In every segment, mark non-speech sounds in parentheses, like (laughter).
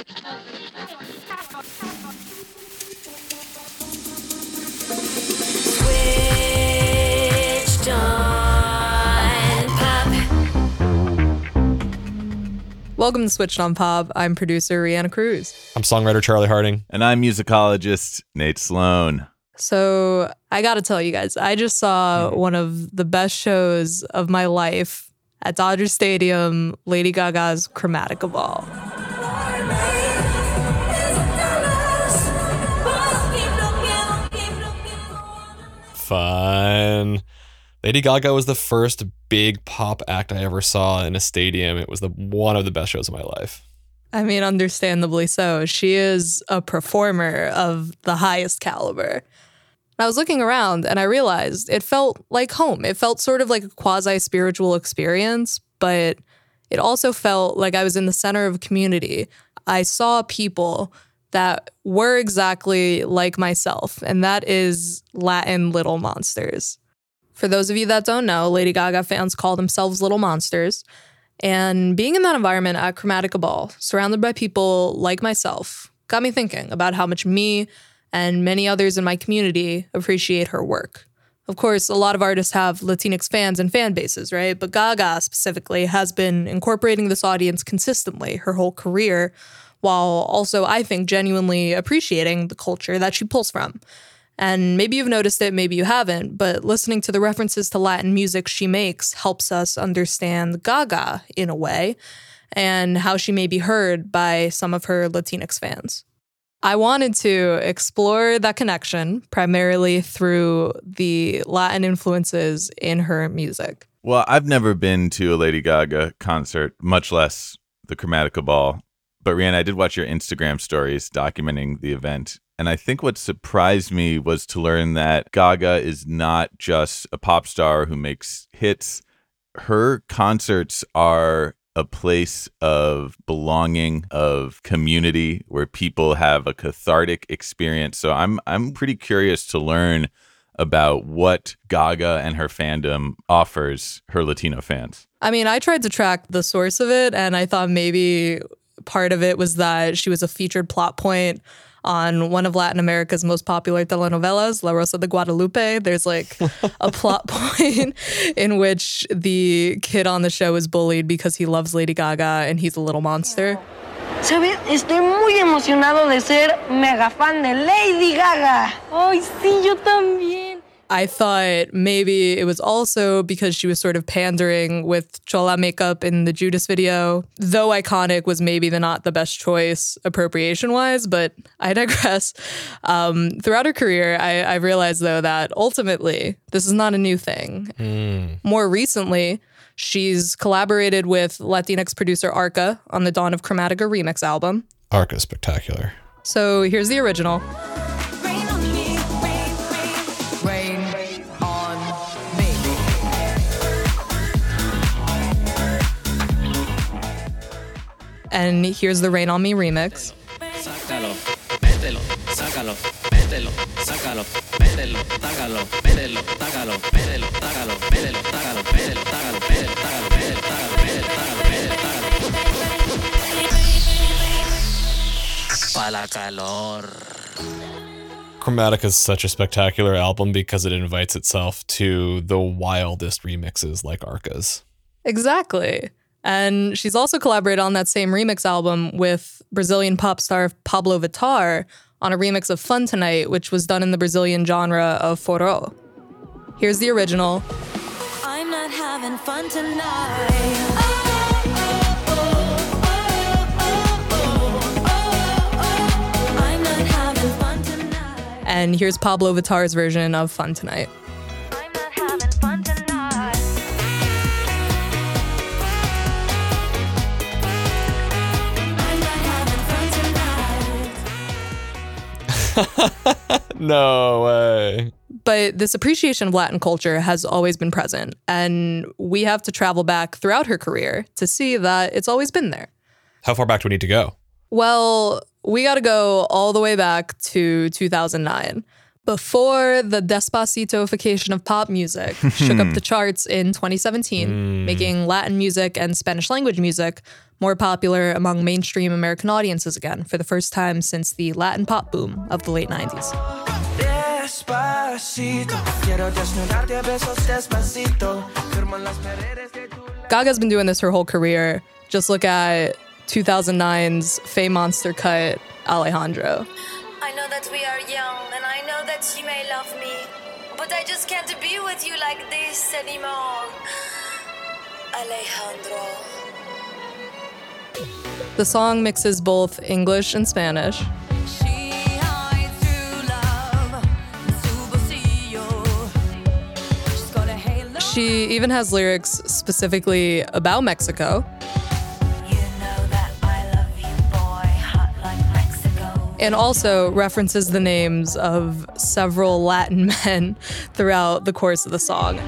Switched on pop. Welcome to Switched on Pop. I'm producer Reanna Cruz. I'm songwriter Charlie Harding. And I'm musicologist Nate Sloan. So I got to tell you guys, I just saw mm-hmm. one of the best shows of my life at Dodger Stadium, Lady Gaga's Chromatica Ball. Fun. Lady Gaga was the first big pop act I ever saw in a stadium. It was the one of the best shows of my life. I mean, understandably so. She is a performer of the highest caliber. I was looking around and I realized it felt like home. It felt sort of like a quasi spiritual experience, but it also felt like I was in the center of a community. I saw people that were exactly like myself, and that is Latin little monsters. For those of you that don't know, Lady Gaga fans call themselves little monsters. And being in that environment at Chromatica Ball, surrounded by people like myself, got me thinking about how much me and many others in my community appreciate her work. Of course, a lot of artists have Latinx fans and fan bases, right? But Gaga specifically has been incorporating this audience consistently her whole career, while also, I think, genuinely appreciating the culture that she pulls from. And maybe you've noticed it, maybe you haven't, but listening to the references to Latin music she makes helps us understand Gaga in a way and how she may be heard by some of her Latinx fans. I wanted to explore that connection primarily through the Latin influences in her music. Well, I've never been to a Lady Gaga concert, much less the Chromatica Ball. But Reanna, I did watch your Instagram stories documenting the event. And I think what surprised me was to learn that Gaga is not just a pop star who makes hits. Her concerts are a place of belonging, of community where people have a cathartic experience. So I'm I'm pretty curious to learn about what Gaga and her fandom offers her Latino fans. I mean, I tried to track the source of it, and I thought maybe part of it was that she was a featured plot point on one of Latin America's most popular telenovelas, La Rosa de Guadalupe. There's like a (laughs) plot point in which the kid on the show is bullied because he loves Lady Gaga and he's a little monster. ¿Sabes? Estoy muy emocionado de ser mega fan de Lady Gaga. Ay, sí, yo también. I thought maybe it was also because she was sort of pandering with Chola makeup in the Judas video. Though iconic was maybe the not the best choice appropriation wise, but I digress. Um, throughout her career, I, I realized though that ultimately this is not a new thing. More recently, she's collaborated with Latinx producer Arca on the Dawn of Chromatica remix album. Arca spectacular. So here's the original. and here's the Rain on Me remix. Chromatica is such a spectacular album because it invites itself to the wildest remixes like Arca's. Exactly. And she's also collaborated on that same remix album with Brazilian pop star Pabllo Vittar on a remix of Fun Tonight, which was done in the Brazilian genre of forró. Here's the original. I'm not having fun tonight. I'm not having fun tonight. And here's Pabllo Vittar's version of Fun Tonight. (laughs) No way. But this appreciation of Latin culture has always been present, and we have to travel back throughout her career to see that it's always been there. How far back do we need to go? Well, we got to go all the way back to 2009. Before the Despacitoification of pop music (laughs) shook up the charts in 2017, hmm. making Latin music and Spanish language music more popular among mainstream American audiences again for the first time since the Latin pop boom of the late 90s. Despacito, quiero desnudarte a besos despacito. Firmo en las paredes de tu Gaga's been doing this her whole career. Just look at 2009's Fame Monster cut Alejandro. I know that we are young, and I know that you may love me, but I just can't be with you like this anymore. Alejandro. The song mixes both English and Spanish. She hides through love in su bolsillo. She's got a halo. She even has lyrics specifically about Mexico. You know that I love you, boy, like Mexico. and also references the names of several Latin (laughs) men throughout the course of the song.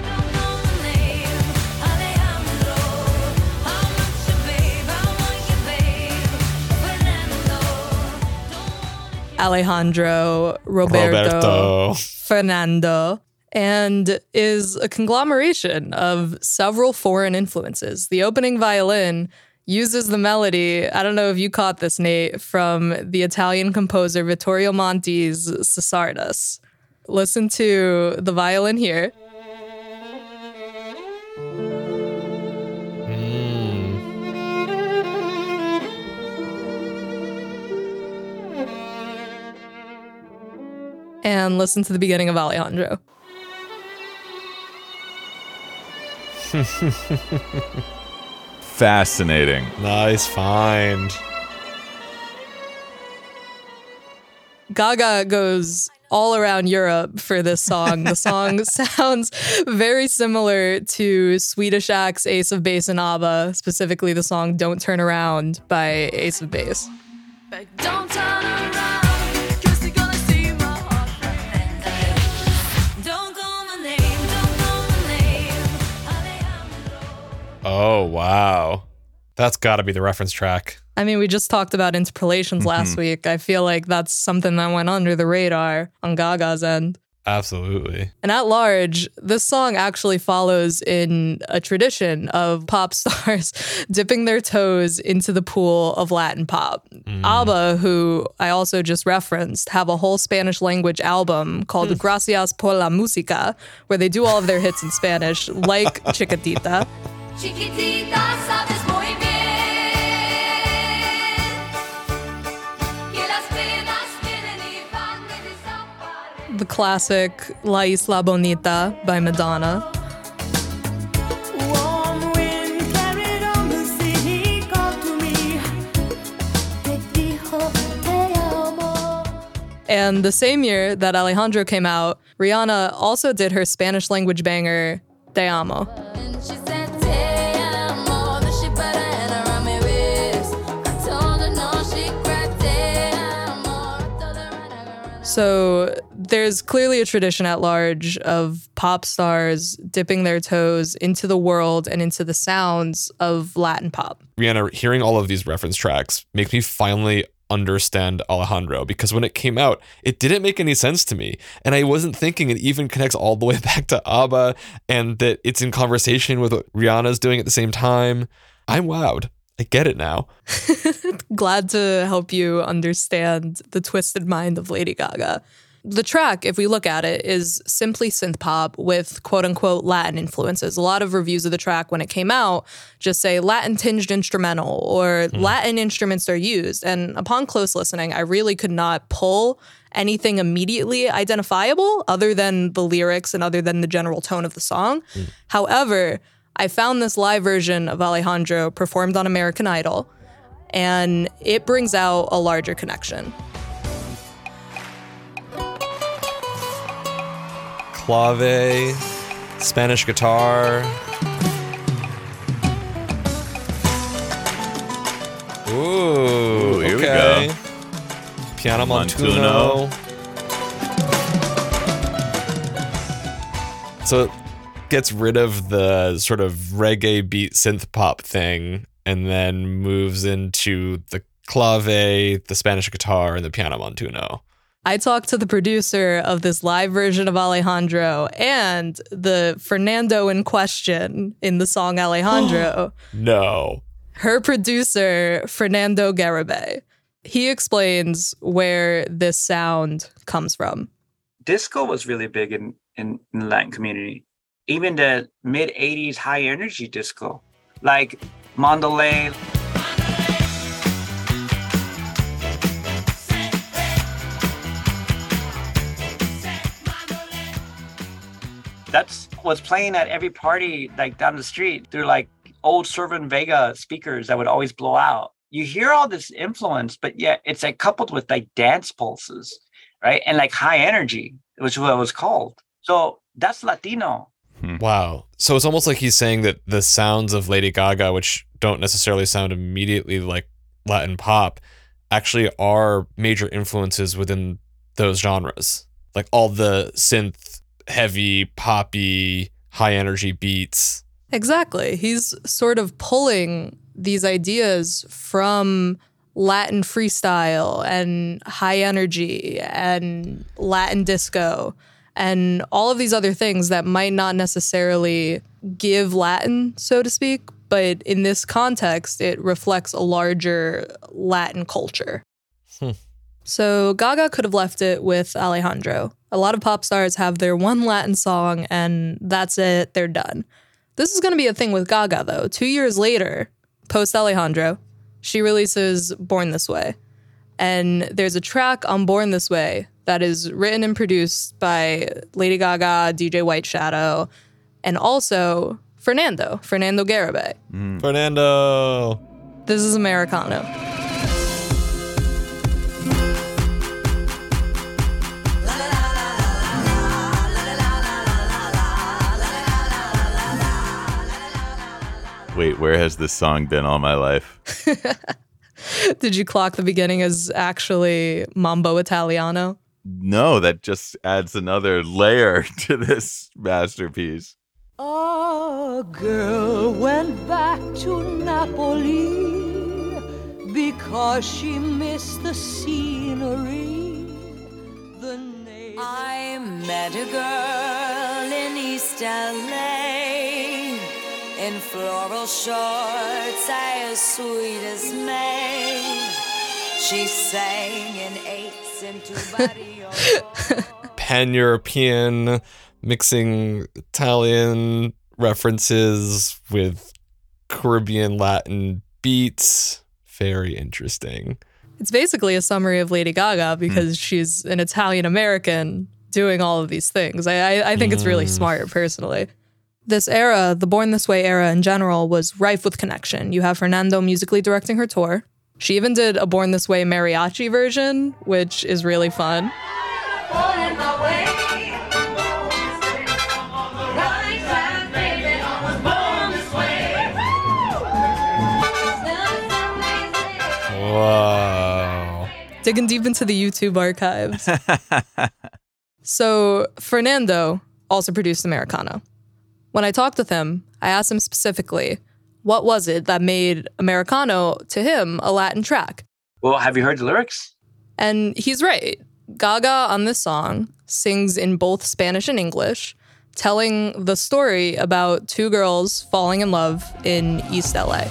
Alejandro, Roberto, Roberto. Fernando, and is a conglomeration of several foreign influences. The opening violin uses the melody, I don't know if you caught this, Nate, from the Italian composer Vittorio Monti's Csárdás. Listen to the violin here. And listen to the beginning of Alejandro. Fascinating. Nice find. Gaga goes all around Europe for this song. The (laughs) song sounds very similar to Swedish Act's Ace of Base and ABBA, specifically the song Don't Turn Around by Ace of Base. Oh, wow. That's got to be the reference track. I mean, we just talked about interpolations last mm-hmm. week. I feel like that's something that went under the radar on Gaga's end. Absolutely. And at large, this song actually follows in a tradition of pop (laughs) stars dipping their toes into the pool of Latin pop. Mm. ABBA, who I also just referenced, have a whole Spanish language album called hmm. Gracias por la Música, where they do all of their hits in Spanish, like (laughs) Chiquitita. Chiquitita, sabes muy bien que las penas vienen y van y desaparecen. The classic La Isla Bonita by Madonna. Warm wind carried on the sea, called to me. Te dijo te amo. And the same year that Alejandro came out, Rihanna also did her Spanish language banger, Te Amo. So there's clearly a tradition at large of pop stars dipping their toes into the world and into the sounds of Latin pop. Reanna, hearing all of these reference tracks makes me finally understand Alejandro because when it came out, it didn't make any sense to me. And I wasn't thinking it even connects all the way (laughs) back to ABBA and that it's in conversation with what Rihanna's doing at the same time. I'm wowed. I get it now. (laughs) Glad to help you understand the twisted mind of Lady Gaga. The track, if we look at it, is simply synth pop with quote unquote Latin influences. A lot of reviews of the track when it came out just say Latin tinged instrumental or hmm. Latin instruments are used. And upon close listening, I really could not pull anything immediately identifiable other than the lyrics and other than the general tone of the song. Hmm. However, I found this live version of Alejandro performed on American Idol, and it brings out a larger connection. Clave, Spanish guitar. Ooh, here okay. we go. Piano Montuno. Montuno. So gets rid of the sort of reggae beat synth pop thing and then moves into the clave, the Spanish guitar, and the piano montuno. I talked to the producer of this live version of Alejandro and the Fernando in question in the song Alejandro. (gasps) No. her producer, Fernando Garibay. He explains where this sound comes from. disco was really big in, in, in the Latin community. Even the mid 80s high energy disco, like Mandolay. That's what's playing at every party, like down the street. They're like old Cerwin Vega speakers that would always blow out. You hear all this influence, but yet it's like coupled with like dance pulses, right? And like high energy, which is what it was called. So that's Latino. Wow. So it's almost like he's saying that the sounds of Lady Gaga, which don't necessarily sound immediately like Latin pop, actually are major influences within those genres. Like all the synth, heavy, poppy, high energy beats. Exactly. He's sort of pulling these ideas from Latin freestyle and high energy and Latin disco and all of these other things that might not necessarily give Latin, so to speak, but in this context, it reflects a larger Latin culture. Hmm. So Gaga could have left it with Alejandro. A lot of pop stars have their one Latin song and that's it, they're done. This is going to be a thing with Gaga though. 2 years later, post Alejandro, she releases Born This Way. And there's a track on Born This Way that is written and produced by Lady Gaga, DJ White Shadow, and also Fernando, Fernando Garibay. Mm. Fernando. This is Americano. Wait, where has this song been all my life? (laughs) (laughs) Did you clock the beginning as actually Mambo Italiano? No, that just adds another layer (laughs) to this masterpiece. A girl went back to Napoli because she missed the scenery. The I met a girl in East LA in floral shorts, I as sweet as May. She sang in eights into Barrio. (laughs) Pan European, mixing Italian references with Caribbean Latin beats. Very interesting. It's basically a summary of Lady Gaga hmm. because she's an Italian American doing all of these things. I, I, I think it's really hmm. smart, personally. This era, the Born This Way era in general, was rife with connection. You have Fernando musically directing her tour. She even did a Born This Way mariachi version, which is really fun. Whoa. digging deep into the YouTube archives. (laughs) so, Fernando also produced Americano. When I talked with him, I asked him specifically, what was it that made Americano to him a Latin track? Well, have you heard the lyrics? And he's right. Gaga on this song sings in both Spanish and English, telling the story about two girls falling in love in East LA.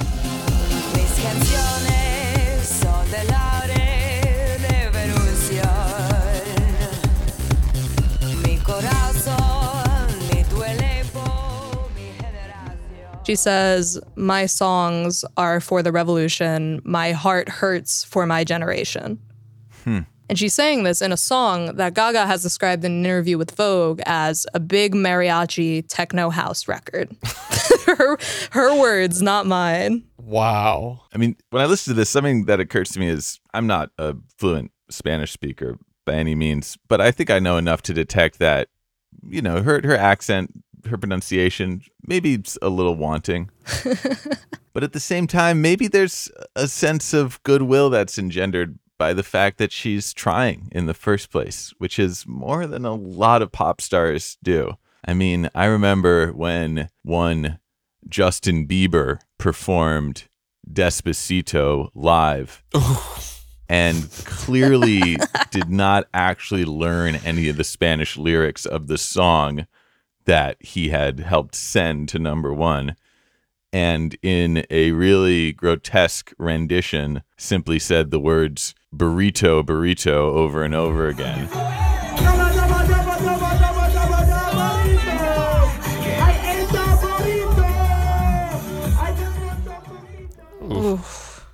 She says, My songs are for the revolution. My heart hurts for my generation. Hmm. And she's saying this in a song that Gaga has described in an interview with Vogue as a big mariachi techno house record. (laughs) her, her words, not mine. Wow. I mean, when I listen to this, something that occurs to me is I'm not a fluent Spanish speaker by any means, but I think I know enough to detect that, you know, her her accent, her pronunciation, maybe it's a little wanting. (laughs) but at the same time, maybe there's a sense of goodwill that's engendered by the fact that she's trying in the first place, which is more than a lot of pop stars do. I mean, I remember when one Justin Bieber performed Despacito live (laughs) and clearly did not actually learn any of the Spanish lyrics of the song that he had helped send to number one. And in a really grotesque rendition, simply said the words burrito, burrito over and over again.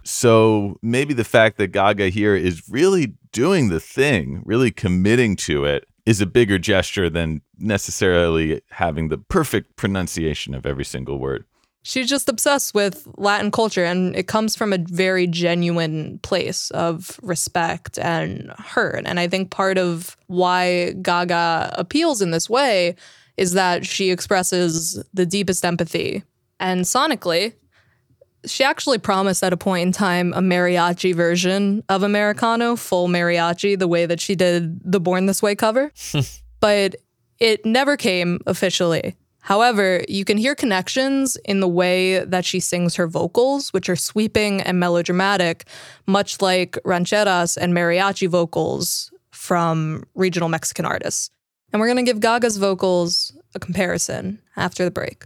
So maybe the fact that Gaga here is really doing the thing, really committing to it, is a bigger gesture than necessarily having the perfect pronunciation of every single word. She's just obsessed with Latin culture, and it comes from a very genuine place of respect and hurt. And I think part of why Gaga appeals in this way is that she expresses the deepest empathy. And sonically, she actually promised at a point in time a mariachi version of Americano, full mariachi, the way that she did the Born This Way cover. (laughs) but it never came officially. However, you can hear connections in the way that she sings her vocals, which are sweeping and melodramatic, much like rancheras and mariachi vocals from regional Mexican artists. And we're going to give Gaga's vocals a comparison after the break.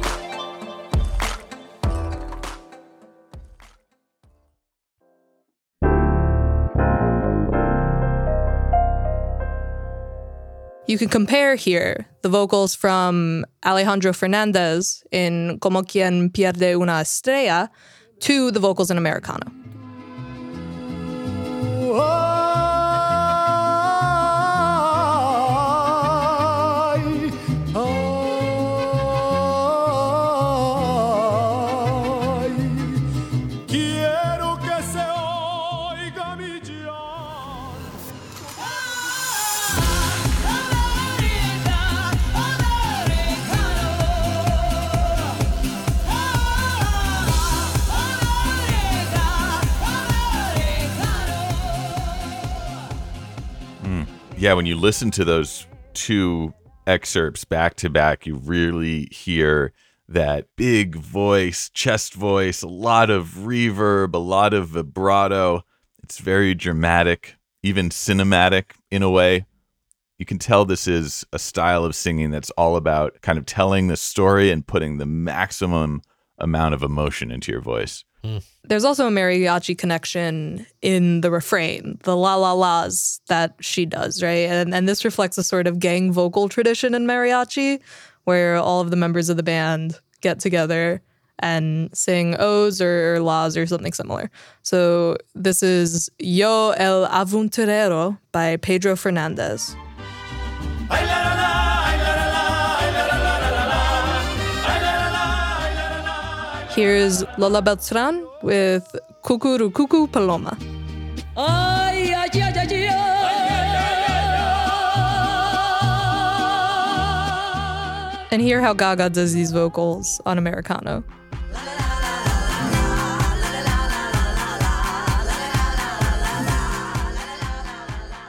You can compare here the vocals from Alejandro Fernandez in Como quien pierde una estrella to the vocals in Americano. Yeah, when you listen to those two excerpts back to back, you really hear that big voice, chest voice, a lot of reverb, a lot of vibrato. It's very dramatic, even cinematic in a way. You can tell this is a style of singing that's all about kind of telling the story and putting the maximum amount of emotion into your voice. There's also a mariachi connection in the refrain, the la la las that she does, right? And, and this reflects a sort of gang vocal tradition in mariachi where all of the members of the band get together and sing O's or, or La's or something similar. So this is Yo el Aventurero by Pedro Fernandez. Here's Lola Beltran with Cucurrucucu Paloma. Ay, ay, ay, ay, ay. And hear how Gaga does these vocals on Americano.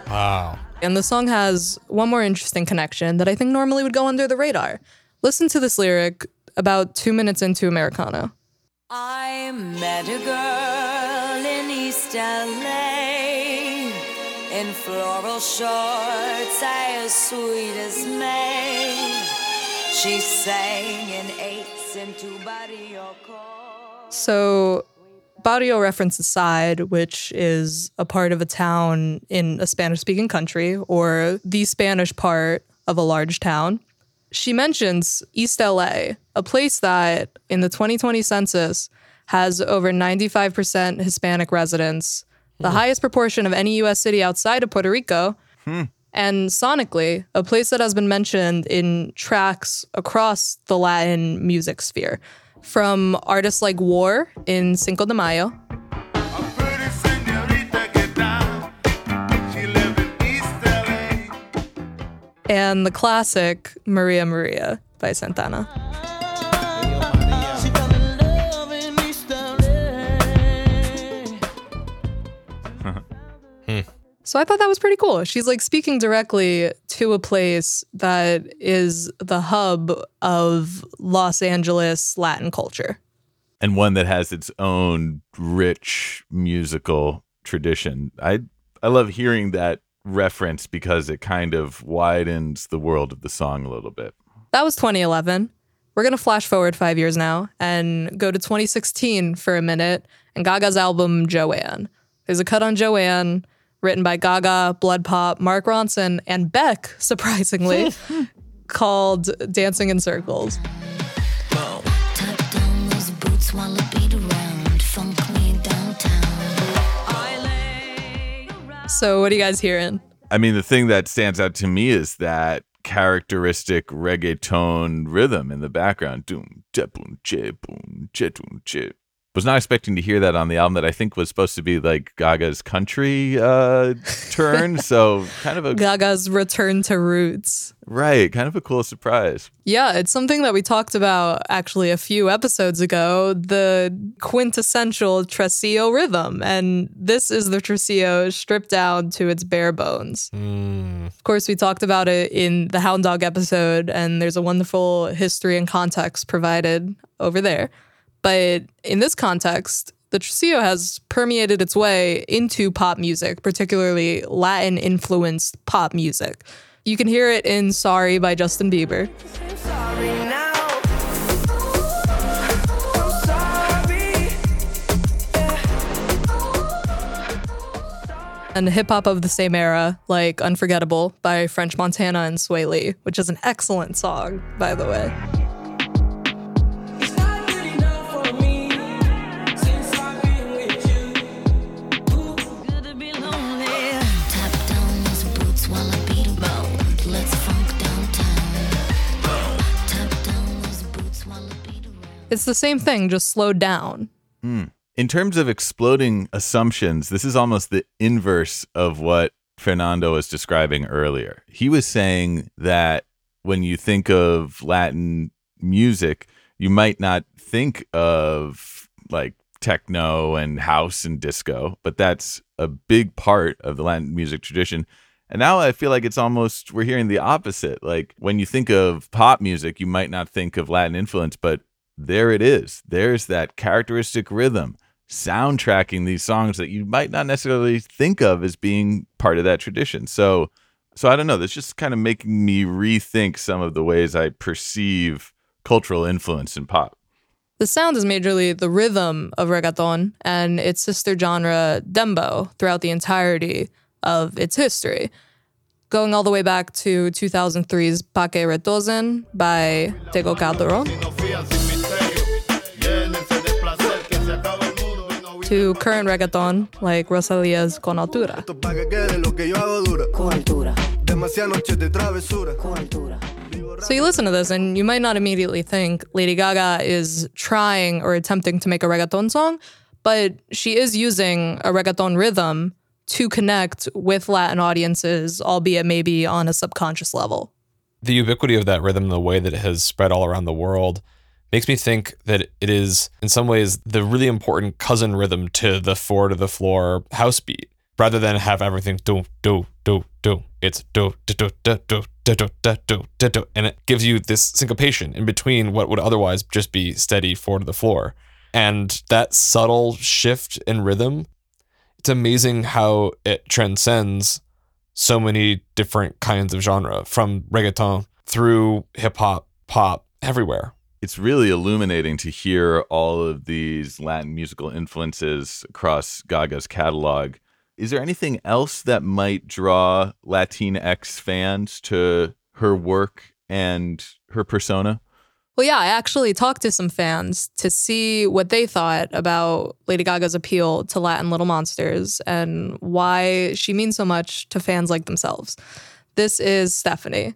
Wow. And the song has one more interesting connection that I think normally would go under the radar. Listen to this lyric about two minutes into Americano. I met a girl in East LA in floral shorts, I as sweet as May. She sang in eights into barrio. So, Barrio reference aside, which is a part of a town in a Spanish speaking country or the Spanish part of a large town, she mentions East LA, a place that in the 2020 census has over 95% Hispanic residents, the hmm. highest proportion of any US city outside of Puerto Rico. Hmm. And sonically, a place that has been mentioned in tracks across the Latin music sphere, from artists like War in Cinco de Mayo, and the classic Maria Maria by Santana. Hmm. So I thought that was pretty cool. She's like speaking directly to a place that is the hub of Los Angeles Latin culture. and one that has its own rich musical tradition. I I love hearing that reference because it kind of widens the world of the song a little bit. That was 2011. We're going to flash forward five years now and go to 2016 for a minute and Gaga's album Joanne. There's a cut on Joanne written by Gaga, BloodPop, Mark Ronson, and Beck, (laughs) surprisingly, (laughs) called Dancing in Circles. Those So, what are you guys hearing? I mean, the thing that stands out to me is that characteristic reggaeton rhythm in the background. Doom, che, boom, che, boom, che, doom, che. Was not expecting to hear that on the album that I think was supposed to be like Gaga's country uh, turn. (laughs) so kind of a Gaga's return to roots. right, kind of a cool surprise. Yeah, it's something that we talked about actually a few episodes ago the quintessential Tresillo rhythm. And this is the Tresillo stripped down to its bare bones. Of course, we talked about it in the Hound Dog episode, and there's a wonderful history and context provided over there. But in this context, the Tresillo has permeated its way into pop music, particularly Latin influenced pop music. You can hear it in Sorry by Justin Bieber. And hip hop of the same era, like Unforgettable by French Montana and Swae Lee, which is an excellent song, by the way. It's the same thing, just slowed down. Hmm. In terms of exploding assumptions, this is almost the inverse of what Fernando was describing earlier. He was saying that when you think of Latin music, you might not think of like techno and house and disco, but that's a big part of the Latin music tradition. And now I feel like it's almost we're hearing the opposite. Like when you think of pop music, you might not think of Latin influence, but there it is. There's that characteristic rhythm soundtracking these songs that you might not necessarily think of as being part of that tradition. So so I don't know, that's just kind of making me rethink some of the ways I perceive cultural influence in pop. The sound is majorly the rhythm of reggaeton and its sister genre, dembow, throughout the entirety of its history. Going all the way back to 2003's Pa Que Retozen by Tego Calderon. To current reggaeton like Rosalia's Con Altura. Pa' que quede lo que yo hago dura. Con altura. Demasiadas noches de travesura. Con altura. So you listen to this and you might not immediately think Lady Gaga is trying or attempting to make a reggaeton song, but she is using a reggaeton rhythm to connect with Latin audiences, albeit maybe on a subconscious level. the ubiquity of that rhythm, the way that it has spread all around the world, makes me think that it is, in some ways, the really important cousin rhythm to the four to the floor house beat, rather than have everything do do do do. It's do do do do do do do do do and it gives you this syncopation in between what would otherwise just be steady four to the floor, and that subtle shift in rhythm. It's amazing how it transcends so many different kinds of genre from reggaeton through hip hop, pop, everywhere. It's really illuminating to hear all of these Latin musical influences across Gaga's catalog. Is there anything else that might draw Latinx fans to her work and her persona? Well, yeah, I actually talked to some fans to see what they thought about Lady Gaga's appeal to Latin Little Monsters and why she means so much to fans like themselves. This is Stephanie.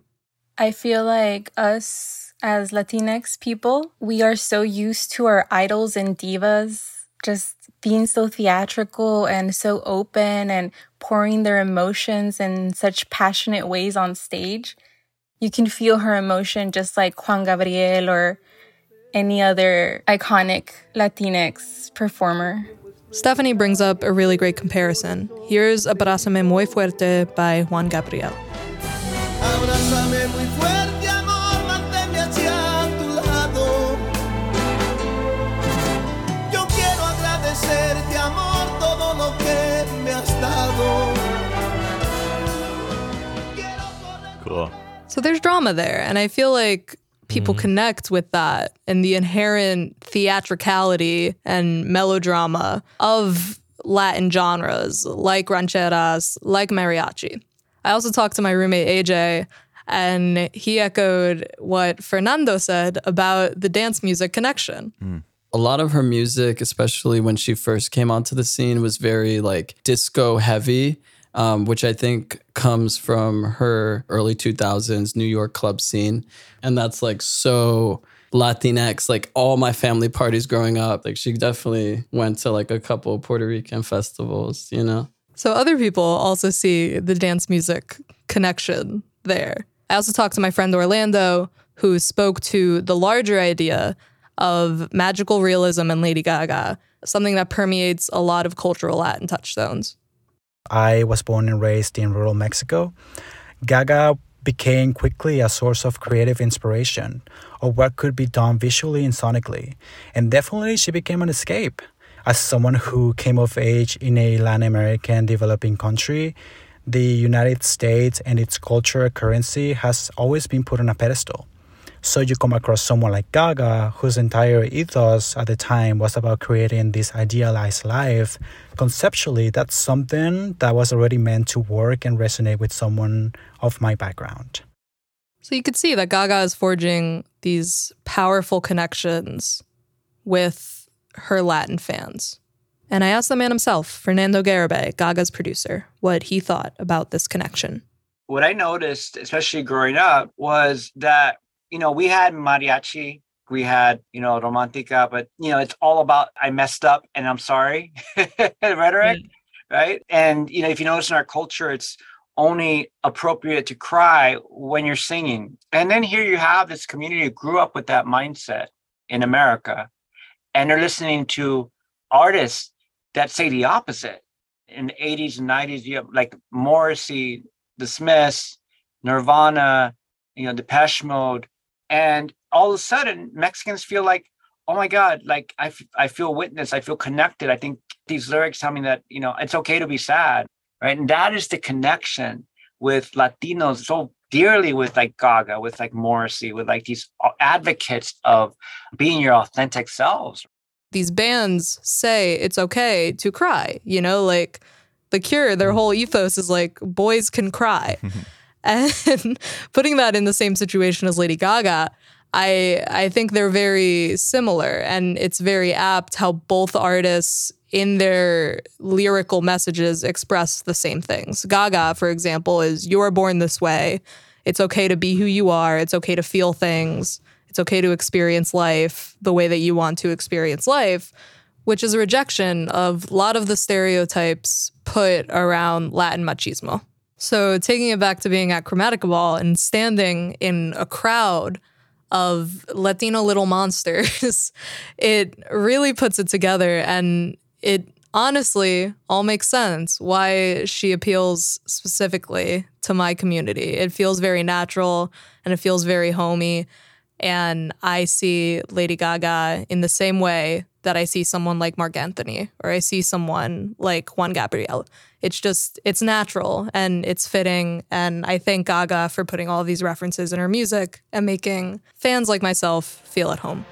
I feel like us as Latinx people, we are so used to our idols and divas just being so theatrical and so open and pouring their emotions in such passionate ways on stage. You can feel her emotion just like Juan Gabriel or any other iconic Latinx performer. Stephanie brings up a really great comparison. Here's Abrázame Muy Fuerte by Juan Gabriel. Cool. So there's drama there. And I feel like people mm-hmm. connect with that and the inherent theatricality and melodrama of Latin genres like rancheras, like mariachi. I also talked to my roommate AJ, and he echoed what Fernando said about the dance music connection. Mm. a lot of her music, especially when she first came onto the scene, was very like disco heavy, um, which I think comes from her early 2000s New York club scene. And that's like so Latinx, like all my family parties growing up. Like she definitely went to like a couple Puerto Rican festivals, you know? So other people also see the dance music connection there. I also talked to my friend Orlando, who spoke to the larger idea of magical realism and Lady Gaga, something that permeates a lot of cultural Latin touchstones. I was born and raised in rural Mexico. Gaga became quickly a source of creative inspiration of what could be done visually and sonically. And definitely, she became an escape. As someone who came of age in a Latin American developing country, the United States and its cultural currency has always been put on a pedestal. So you come across someone like Gaga, whose entire ethos at the time was about creating this idealized life. Conceptually, that's something that was already meant to work and resonate with someone of my background. So you could see that Gaga is forging these powerful connections with her Latin fans. And I asked the man himself, Fernando Garibay, Gaga's producer, what he thought about this connection. what I noticed, especially growing up, was that you know we had mariachi, we had you know romantica, but you know it's all about I messed up and I'm sorry (laughs) rhetoric, mm. right? And you know if you notice in our culture, it's only appropriate to cry when you're singing. And then here you have this community who grew up with that mindset in America, and they're listening to artists that say the opposite. In the 80s and 90s, you have like Morrissey, The Smiths, Nirvana, you know, Depeche Mode, and all of a sudden Mexicans feel like, oh my God, like I, f- I feel witnessed, I feel connected. I think these lyrics tell me that you know it's okay to be sad, right? And that is the connection with Latinos so dearly with like Gaga, with like Morrissey, with like these advocates of being your authentic selves. These bands say it's okay to cry, you know, like The Cure, their mm-hmm. whole ethos is like boys can cry. Mm-hmm. And (laughs) putting that in the same situation as Lady Gaga, I I think they're very similar and it's very apt how both artists in their lyrical messages express the same things. Gaga, for example, is you're born this way. It's okay to be who you are. It's okay to feel things. It's okay to experience life the way that you want to experience life, which is a rejection of a lot of the stereotypes put around Latin machismo. So, taking it back to being at Chromatica Ball and standing in a crowd of Latino little monsters, (laughs) it really puts it together and it honestly all makes sense why she appeals specifically to my community. It feels very natural and it feels very homey. And I see Lady Gaga in the same way that I see someone like Marc Anthony or I see someone like Juan Gabriel. It's just, it's natural and it's fitting. And I thank Gaga for putting all these references in her music and making fans like myself feel at home.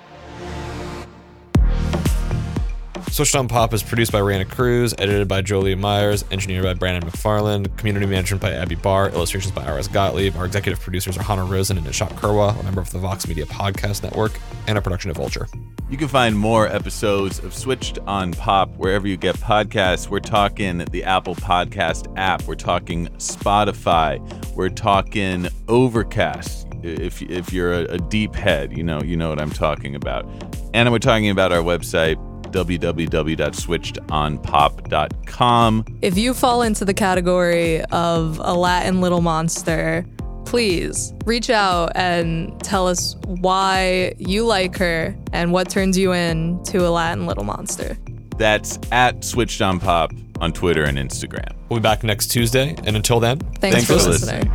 Switched on Pop is produced by Reanna Cruz, edited by Jolie Myers, engineered by Brandon McFarland, community management by Abby Barr, illustrations by Iris Gottlieb. Our executive producers are Hannah Rosen and Nishat Kurwa, a member of the Vox Media Podcast Network, and a production of Vulture. You can find more episodes of Switched on Pop wherever you get podcasts. We're talking the Apple Podcast app. We're talking Spotify. We're talking Overcast. If, if you're a, a deep head, you know you know what I'm talking about. And we're talking about our website www.switchedonpop.com. If you fall into the category of a Latin little monster, please reach out and tell us why you like her and what turns you in to a Latin little monster. That's at Switched on Pop on Twitter and Instagram. We'll be back next Tuesday. And until then, Thanks, for, listening.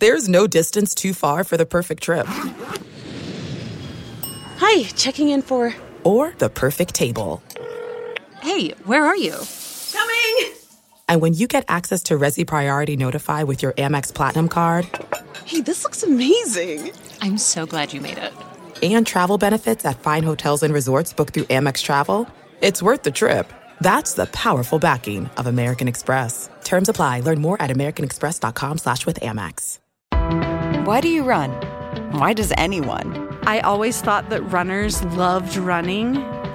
There's no distance too far for the perfect trip. Hi, checking in for. Or the perfect table. Hey, where are you? Coming! And when you get access to Resy Priority Notify with your Amex Platinum card Hey, this looks amazing. I'm so glad you made it. and travel benefits at fine hotels and resorts booked through Amex Travel, it's worth the trip. That's the powerful backing of American Express. Terms apply. Learn more at americanexpress.com slash with Amex. Why do you run? Why does anyone? I always thought that runners loved running,